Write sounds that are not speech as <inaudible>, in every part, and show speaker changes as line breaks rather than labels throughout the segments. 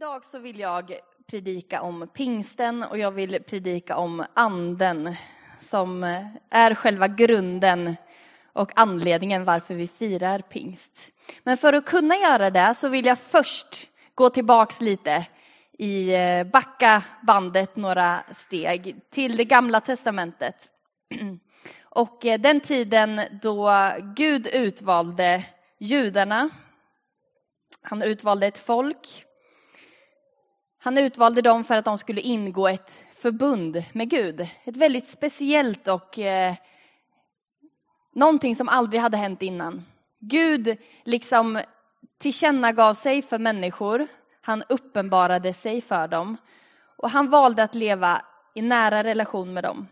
Idag så vill jag predika om pingsten och jag vill predika om anden som eh, är själva grunden och anledningen varför vi firar pingst. Men för att kunna göra det så vill jag först gå tillbaks lite i eh, backa bandet några steg till det gamla testamentet. <clears throat> Och eh, den tiden då Gud utvalde judarna. Han utvalde ett folk han utvalde dem för att de skulle ingå ett förbund med Gud. Ett väldigt speciellt och eh, någonting som aldrig hade hänt innan. Gud liksom tillkännagav sig för människor. Han uppenbarade sig för dem. Och han valde att leva i nära relation med dem.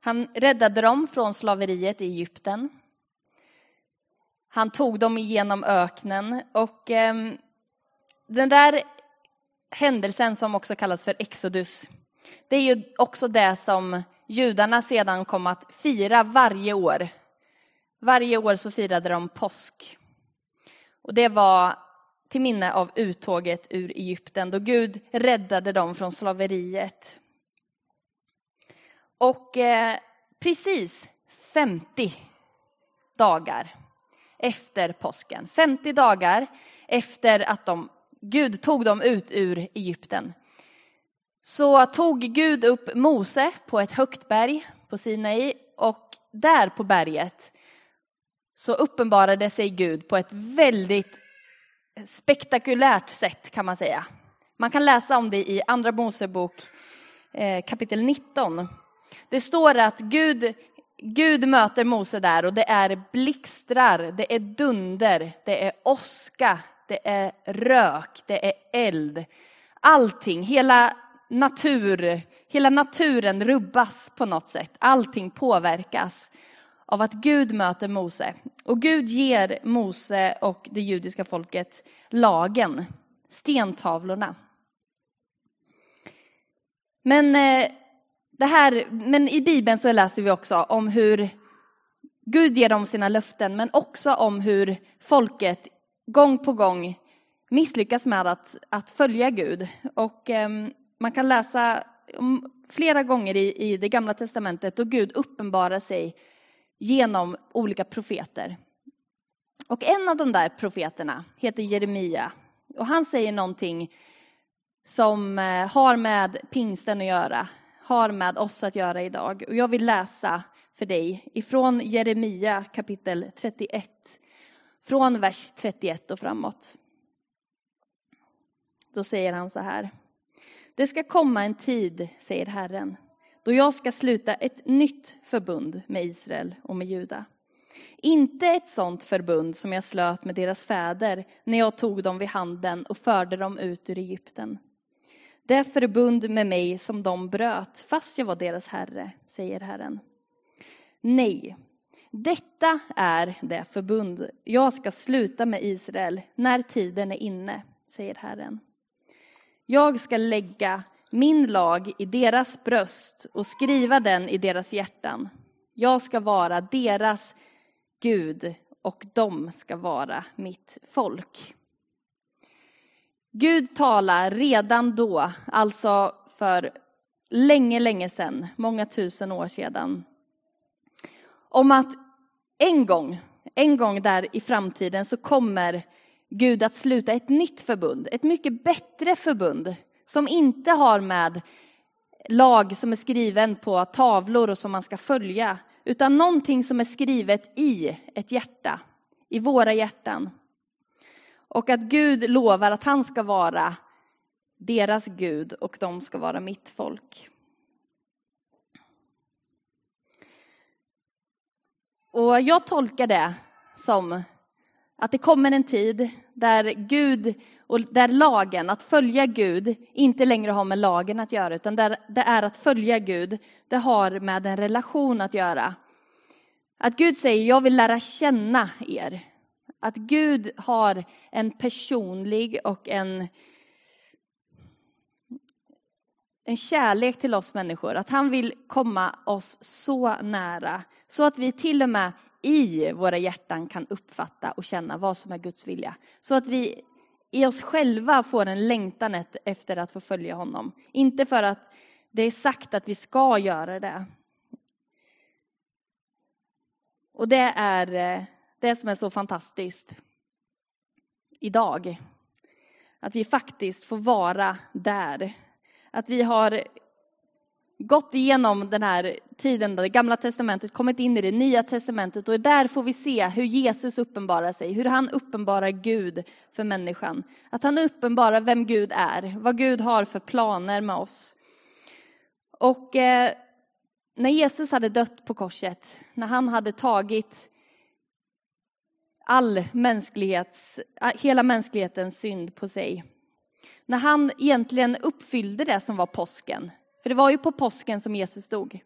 Han räddade dem från slaveriet i Egypten. Han tog dem igenom öknen och eh, den där händelsen som också kallas för Exodus, det är ju också det som judarna sedan kom att fira varje år. Varje år så firade de påsk. Och det var till minne av uttåget ur Egypten då Gud räddade dem från slaveriet. Och eh, precis 50 dagar efter påsken, 50 dagar efter att de Gud tog dem ut ur Egypten. Så tog Gud upp Mose på ett högt berg på Sinai och där på berget så uppenbarade sig Gud på ett väldigt spektakulärt sätt kan man säga. Man kan läsa om det i Andra Mosebok eh, kapitel 19. Det står att Gud, Gud möter Mose där och det är blixtrar, det är dunder, det är åska, det är rök, det är eld. Allting, hela, natur, hela naturen rubbas på något sätt. Allting påverkas av att Gud möter Mose. Och Gud ger Mose och det judiska folket lagen, stentavlorna. Men, eh, det här, men i Bibeln så läser vi också om hur Gud ger dem sina löften, men också om hur folket gång på gång misslyckas med att, att följa Gud. Och eh, man kan läsa mm, flera gånger i, i det gamla testamentet då Gud uppenbarar sig genom olika profeter. Och en av de där profeterna heter Jeremia. Och han säger någonting som eh, har med pingsten att göra, har med oss att göra idag. Och jag vill läsa för dig ifrån Jeremia kapitel 31 från vers 31 och framåt. Då säger han så här. Det ska komma en tid, säger Herren, då jag ska sluta ett nytt förbund med Israel och med Juda. Inte ett sådant förbund som jag slöt med deras fäder när jag tog dem vid handen och förde dem ut ur Egypten. Det förbund med mig som de bröt fast jag var deras herre, säger Herren. Nej, detta är det förbund jag ska sluta med Israel när tiden är inne, säger Herren. Jag ska lägga min lag i deras bröst och skriva den i deras hjärtan. Jag ska vara deras Gud och de ska vara mitt folk. Gud talar redan då, alltså för länge, länge sedan, många tusen år sedan, om att en gång, en gång där i framtiden så kommer Gud att sluta ett nytt förbund, ett mycket bättre förbund som inte har med lag som är skriven på tavlor och som man ska följa, utan någonting som är skrivet i ett hjärta, i våra hjärtan. Och att Gud lovar att han ska vara deras Gud och de ska vara mitt folk. Och jag tolkar det som att det kommer en tid där Gud och där lagen, att följa Gud, inte längre har med lagen att göra, utan där det är att följa Gud, det har med en relation att göra. Att Gud säger, jag vill lära känna er. Att Gud har en personlig och en, en kärlek till oss människor. Att han vill komma oss så nära så att vi till och med i våra hjärtan kan uppfatta och känna vad som är Guds vilja. Så att vi i oss själva får en längtan efter att få följa honom. Inte för att det är sagt att vi ska göra det. Och det är eh, det som är så fantastiskt idag. Att vi faktiskt får vara där. Att vi har gått igenom den här tiden, det gamla testamentet, kommit in i det nya testamentet och där får vi se hur Jesus uppenbarar sig, hur han uppenbarar Gud för människan. Att han uppenbarar vem Gud är, vad Gud har för planer med oss. Och eh, när Jesus hade dött på korset, när han hade tagit all mänsklighets, hela mänsklighetens synd på sig. När han egentligen uppfyllde det som var påsken, för det var ju på påsken som Jesus dog.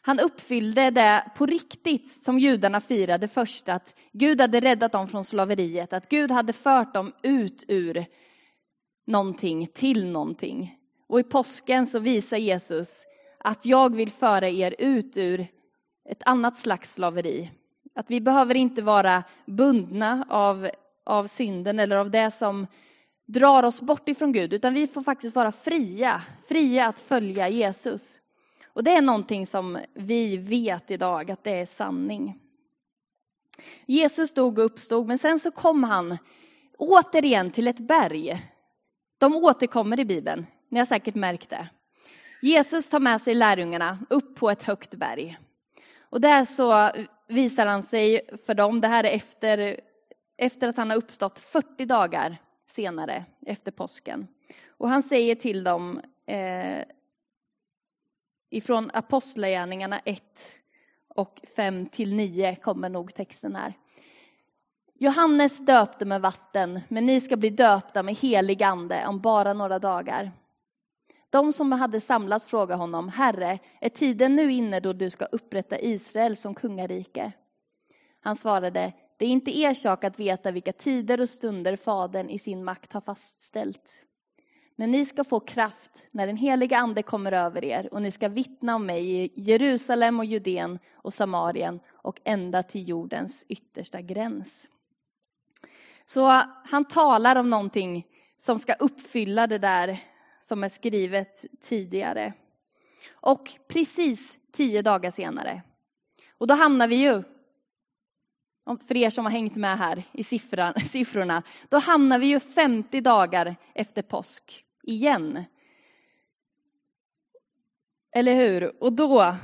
Han uppfyllde det på riktigt som judarna firade först, att Gud hade räddat dem från slaveriet, att Gud hade fört dem ut ur någonting till någonting. Och i påsken så visar Jesus att jag vill föra er ut ur ett annat slags slaveri. Att vi behöver inte vara bundna av, av synden eller av det som drar oss bort ifrån Gud, utan vi får faktiskt vara fria, fria att följa Jesus. Och det är någonting som vi vet idag, att det är sanning. Jesus dog och uppstod, men sen så kom han återigen till ett berg. De återkommer i Bibeln, ni har säkert märkt det. Jesus tar med sig lärjungarna upp på ett högt berg. Och där så visar han sig för dem, det här är efter, efter att han har uppstått 40 dagar senare, efter påsken. Och han säger till dem eh, ifrån Apostlagärningarna 1 och 5 till 9 kommer nog texten här. Johannes döpte med vatten, men ni ska bli döpta med helig ande om bara några dagar. De som hade samlats frågade honom, Herre, är tiden nu inne då du ska upprätta Israel som kungarike? Han svarade, det är inte er sak att veta vilka tider och stunder Fadern i sin makt har fastställt. Men ni ska få kraft när den heliga Ande kommer över er och ni ska vittna om mig i Jerusalem och Judeen och Samarien och ända till jordens yttersta gräns. Så han talar om någonting som ska uppfylla det där som är skrivet tidigare. Och precis tio dagar senare, och då hamnar vi ju, för er som har hängt med här i <laughs> siffrorna, då hamnar vi ju 50 dagar efter påsk igen. Eller hur? Och då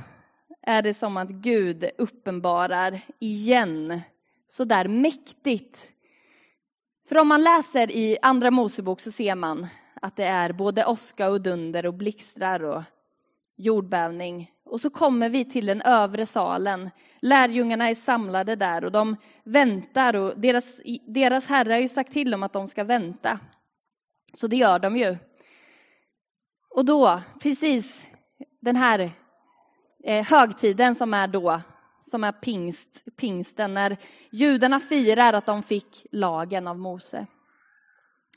är det som att Gud uppenbarar igen, så där mäktigt. För om man läser i Andra Mosebok så ser man att det är både åska och dunder och blixtrar och jordbävning. Och så kommer vi till den övre salen. Lärjungarna är samlade där och de väntar och deras, deras herre har ju sagt till dem att de ska vänta. Så det gör de ju. Och då, precis den här eh, högtiden som är då, som är pingst, pingsten, när judarna firar att de fick lagen av Mose.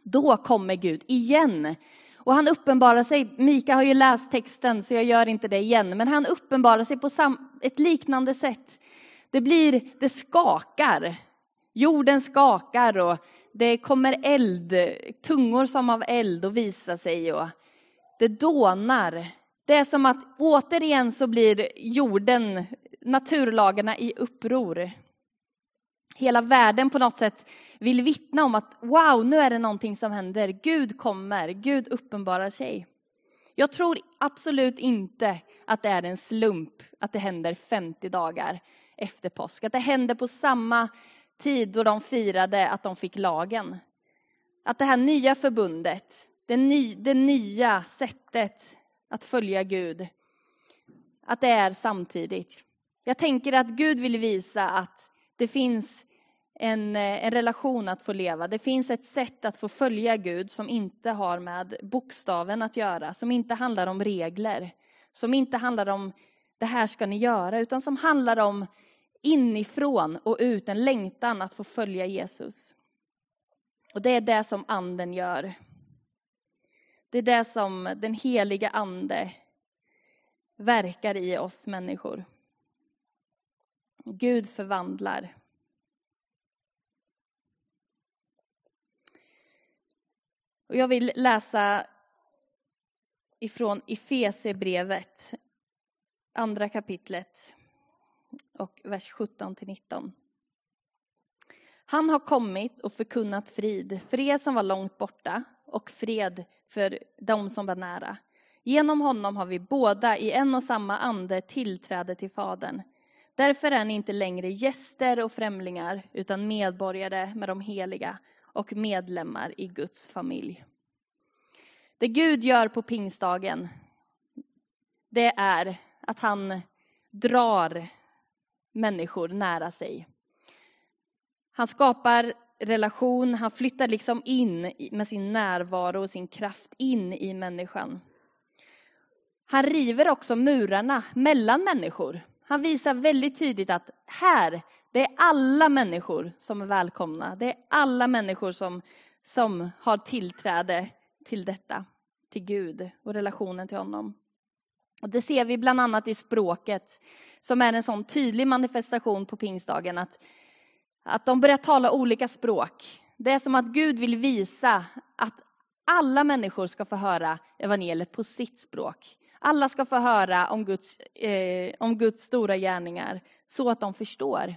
Då kommer Gud igen. Och han uppenbarar sig, Mika har ju läst texten så jag gör inte det igen, men han uppenbarar sig på ett liknande sätt. Det blir, det skakar. Jorden skakar och det kommer eld, tungor som av eld och visar sig och det dånar. Det är som att återigen så blir jorden, naturlagarna i uppror. Hela världen på något sätt vill vittna om att wow, nu är det någonting som händer. Gud kommer, Gud uppenbarar sig. Jag tror absolut inte att det är en slump att det händer 50 dagar efter påsk. Att det händer på samma tid då de firade att de fick lagen. Att det här nya förbundet, det, ny, det nya sättet att följa Gud, att det är samtidigt. Jag tänker att Gud vill visa att det finns en, eh, en relation att få leva. Det finns ett sätt att få följa Gud som inte har med bokstaven att göra, som inte handlar om regler, som inte handlar om det här ska ni göra, utan som handlar om inifrån och ut, en längtan att få följa Jesus. Och det är det som anden gör. Det är det som den heliga ande verkar i oss människor. Gud förvandlar. Och jag vill läsa ifrån Efesebrevet, andra kapitlet och vers 17 till 19. Han har kommit och förkunnat frid för er som var långt borta och fred för dem som var nära. Genom honom har vi båda i en och samma ande tillträde till Fadern. Därför är ni inte längre gäster och främlingar utan medborgare med de heliga och medlemmar i Guds familj. Det Gud gör på pingstdagen, det är att han drar människor nära sig. Han skapar relation, han flyttar liksom in med sin närvaro och sin kraft in i människan. Han river också murarna mellan människor. Han visar väldigt tydligt att här, det är alla människor som är välkomna. Det är alla människor som, som har tillträde till detta, till Gud och relationen till honom. Och det ser vi bland annat i språket, som är en sån tydlig manifestation på pingstdagen, att, att de börjar tala olika språk. Det är som att Gud vill visa att alla människor ska få höra evangeliet på sitt språk. Alla ska få höra om Guds, eh, om Guds stora gärningar så att de förstår.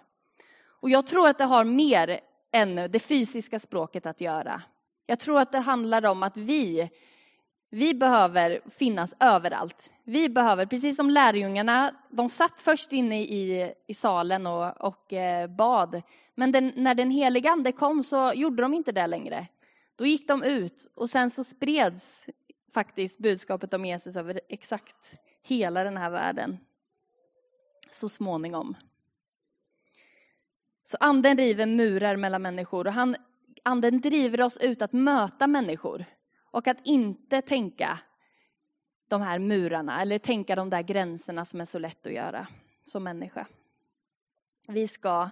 Och jag tror att det har mer än det fysiska språket att göra. Jag tror att det handlar om att vi, vi behöver finnas överallt. Vi behöver, precis som lärjungarna, de satt först inne i, i salen och, och eh, bad. Men den, när den heliga ande kom så gjorde de inte det längre. Då gick de ut och sen så spreds faktiskt budskapet om Jesus över exakt hela den här världen. Så småningom. Så anden river murar mellan människor och han, anden driver oss ut att möta människor och att inte tänka de här murarna eller tänka de där gränserna som är så lätt att göra som människa. Vi ska,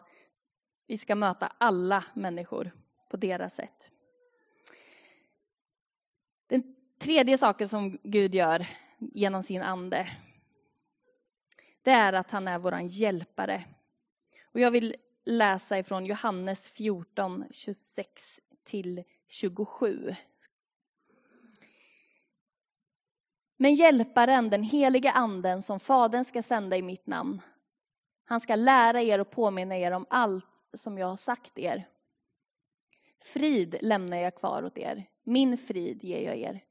vi ska möta alla människor på deras sätt. Den tredje saken som Gud gör genom sin ande, det är att han är vår hjälpare. Och jag vill läsa ifrån Johannes 14, 26 till 27. Men hjälparen, den heliga anden som Fadern ska sända i mitt namn, han ska lära er och påminna er om allt som jag har sagt er. Frid lämnar jag kvar åt er, min frid ger jag er.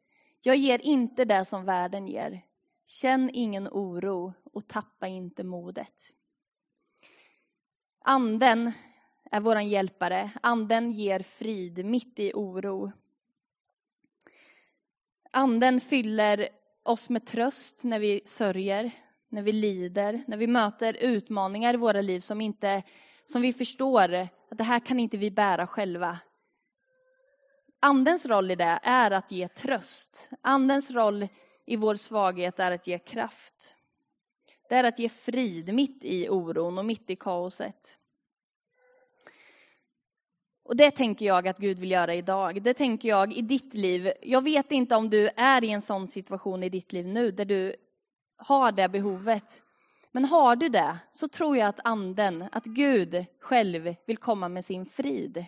Jag ger inte det som världen ger. Känn ingen oro och tappa inte modet. Anden är vår hjälpare. Anden ger frid mitt i oro. Anden fyller oss med tröst när vi sörjer, när vi lider, när vi möter utmaningar i våra liv som, inte, som vi förstår att det här kan inte vi bära själva. Andens roll i det är att ge tröst. Andens roll i vår svaghet är att ge kraft. Det är att ge frid mitt i oron och mitt i kaoset. Och det tänker jag att Gud vill göra idag. Det tänker jag i ditt liv. Jag vet inte om du är i en sån situation i ditt liv nu där du har det behovet. Men har du det så tror jag att anden, att Gud själv vill komma med sin frid.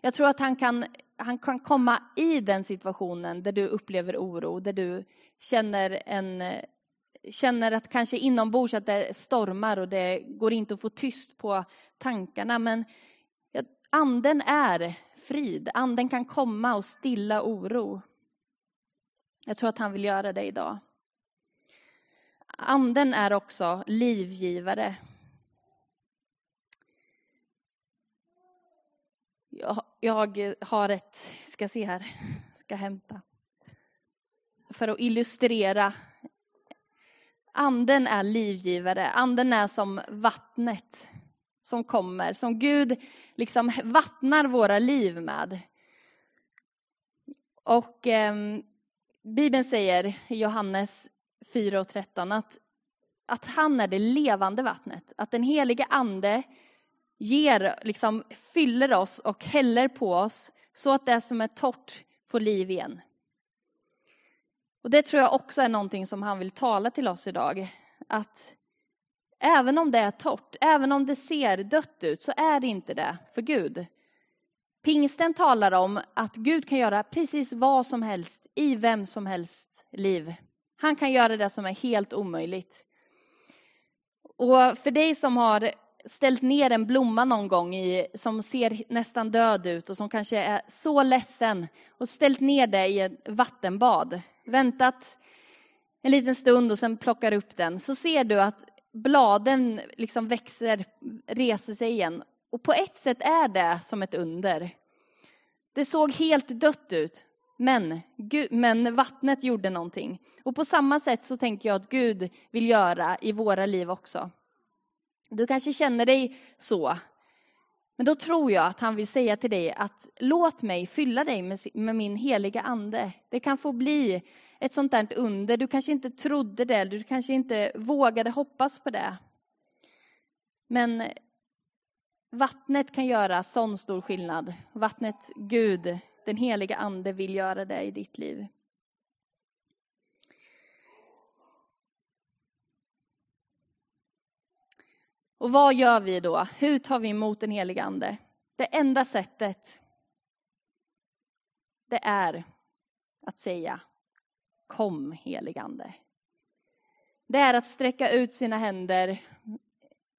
Jag tror att han kan, han kan komma i den situationen där du upplever oro, där du känner, en, känner att kanske inombords att det stormar och det går inte att få tyst på tankarna. Men anden är frid. Anden kan komma och stilla oro. Jag tror att han vill göra det idag. Anden är också livgivare. Jag, jag har ett, ska se här, ska hämta. För att illustrera. Anden är livgivare. Anden är som vattnet som kommer, som Gud liksom vattnar våra liv med. Och eh, Bibeln säger i Johannes 4 och 13 att, att han är det levande vattnet. Att den helige ande ger, liksom fyller oss och häller på oss så att det som är torrt får liv igen. Och det tror jag också är någonting som han vill tala till oss idag. Att, Även om det är torrt, även om det ser dött ut, så är det inte det för Gud. Pingsten talar om att Gud kan göra precis vad som helst i vem som helst liv. Han kan göra det som är helt omöjligt. Och för dig som har ställt ner en blomma någon gång i, som ser nästan död ut och som kanske är så ledsen och ställt ner det i ett vattenbad, väntat en liten stund och sen plockar upp den, så ser du att bladen liksom växer, reser sig igen. Och på ett sätt är det som ett under. Det såg helt dött ut, men, Gud, men vattnet gjorde någonting. Och på samma sätt så tänker jag att Gud vill göra i våra liv också. Du kanske känner dig så. Men då tror jag att han vill säga till dig att låt mig fylla dig med, med min heliga ande. Det kan få bli ett sånt där under. Du kanske inte trodde det, du kanske inte vågade hoppas på det. Men vattnet kan göra sån stor skillnad. Vattnet, Gud, den heliga ande vill göra det i ditt liv. Och vad gör vi då? Hur tar vi emot den heliga ande? Det enda sättet, det är att säga Kom heligande. Det är att sträcka ut sina händer,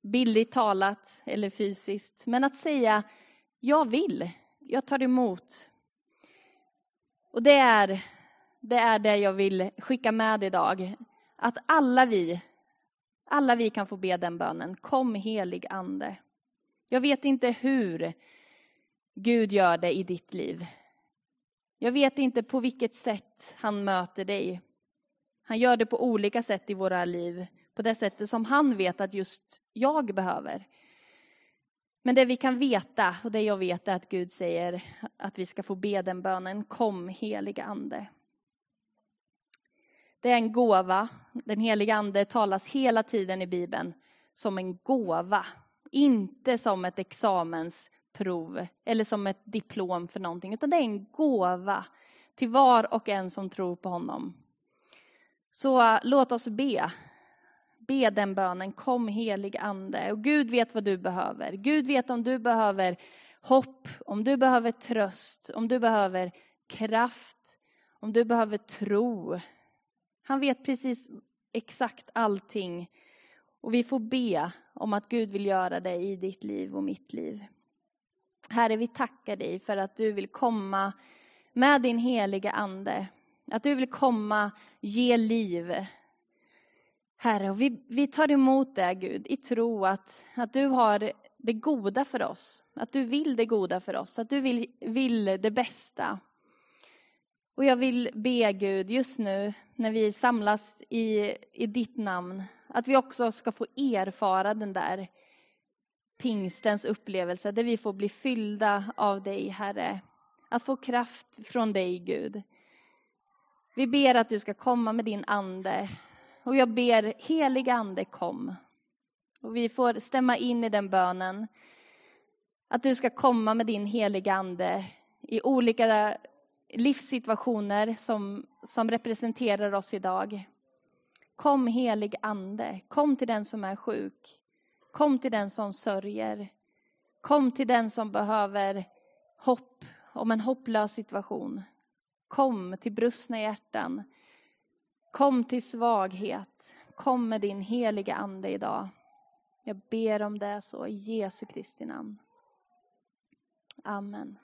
bildligt talat eller fysiskt, men att säga jag vill, jag tar emot. Och det är, det är det jag vill skicka med idag, att alla vi, alla vi kan få be den bönen, kom helig ande. Jag vet inte hur Gud gör det i ditt liv, jag vet inte på vilket sätt han möter dig. Han gör det på olika sätt i våra liv, på det sättet som han vet att just jag behöver. Men det vi kan veta, och det jag vet är att Gud säger att vi ska få be den bönen, kom heliga ande. Det är en gåva. Den heliga ande talas hela tiden i Bibeln som en gåva, inte som ett examensprov eller som ett diplom för någonting, utan det är en gåva till var och en som tror på honom. Så äh, låt oss be. Be den bönen, kom helig ande. Och Gud vet vad du behöver. Gud vet om du behöver hopp, om du behöver tröst, om du behöver kraft, om du behöver tro. Han vet precis exakt allting. Och vi får be om att Gud vill göra det i ditt liv och mitt liv. Herre, vi tackar dig för att du vill komma med din heliga ande. Att du vill komma, ge liv. Herre, och vi, vi tar emot det, Gud, i tro att, att du har det goda för oss. Att du vill det goda för oss, att du vill, vill det bästa. Och jag vill be Gud just nu när vi samlas i, i ditt namn, att vi också ska få erfara den där pingstens upplevelse där vi får bli fyllda av dig, Herre. Att få kraft från dig, Gud. Vi ber att du ska komma med din ande. Och jag ber, heliga ande kom. Och vi får stämma in i den bönen. Att du ska komma med din heliga ande i olika livssituationer som, som representerar oss idag. Kom helig ande, kom till den som är sjuk. Kom till den som sörjer. Kom till den som behöver hopp om en hopplös situation. Kom till brustna hjärtan. Kom till svaghet. Kom med din heliga ande idag. Jag ber om det så i Jesu Kristi namn. Amen.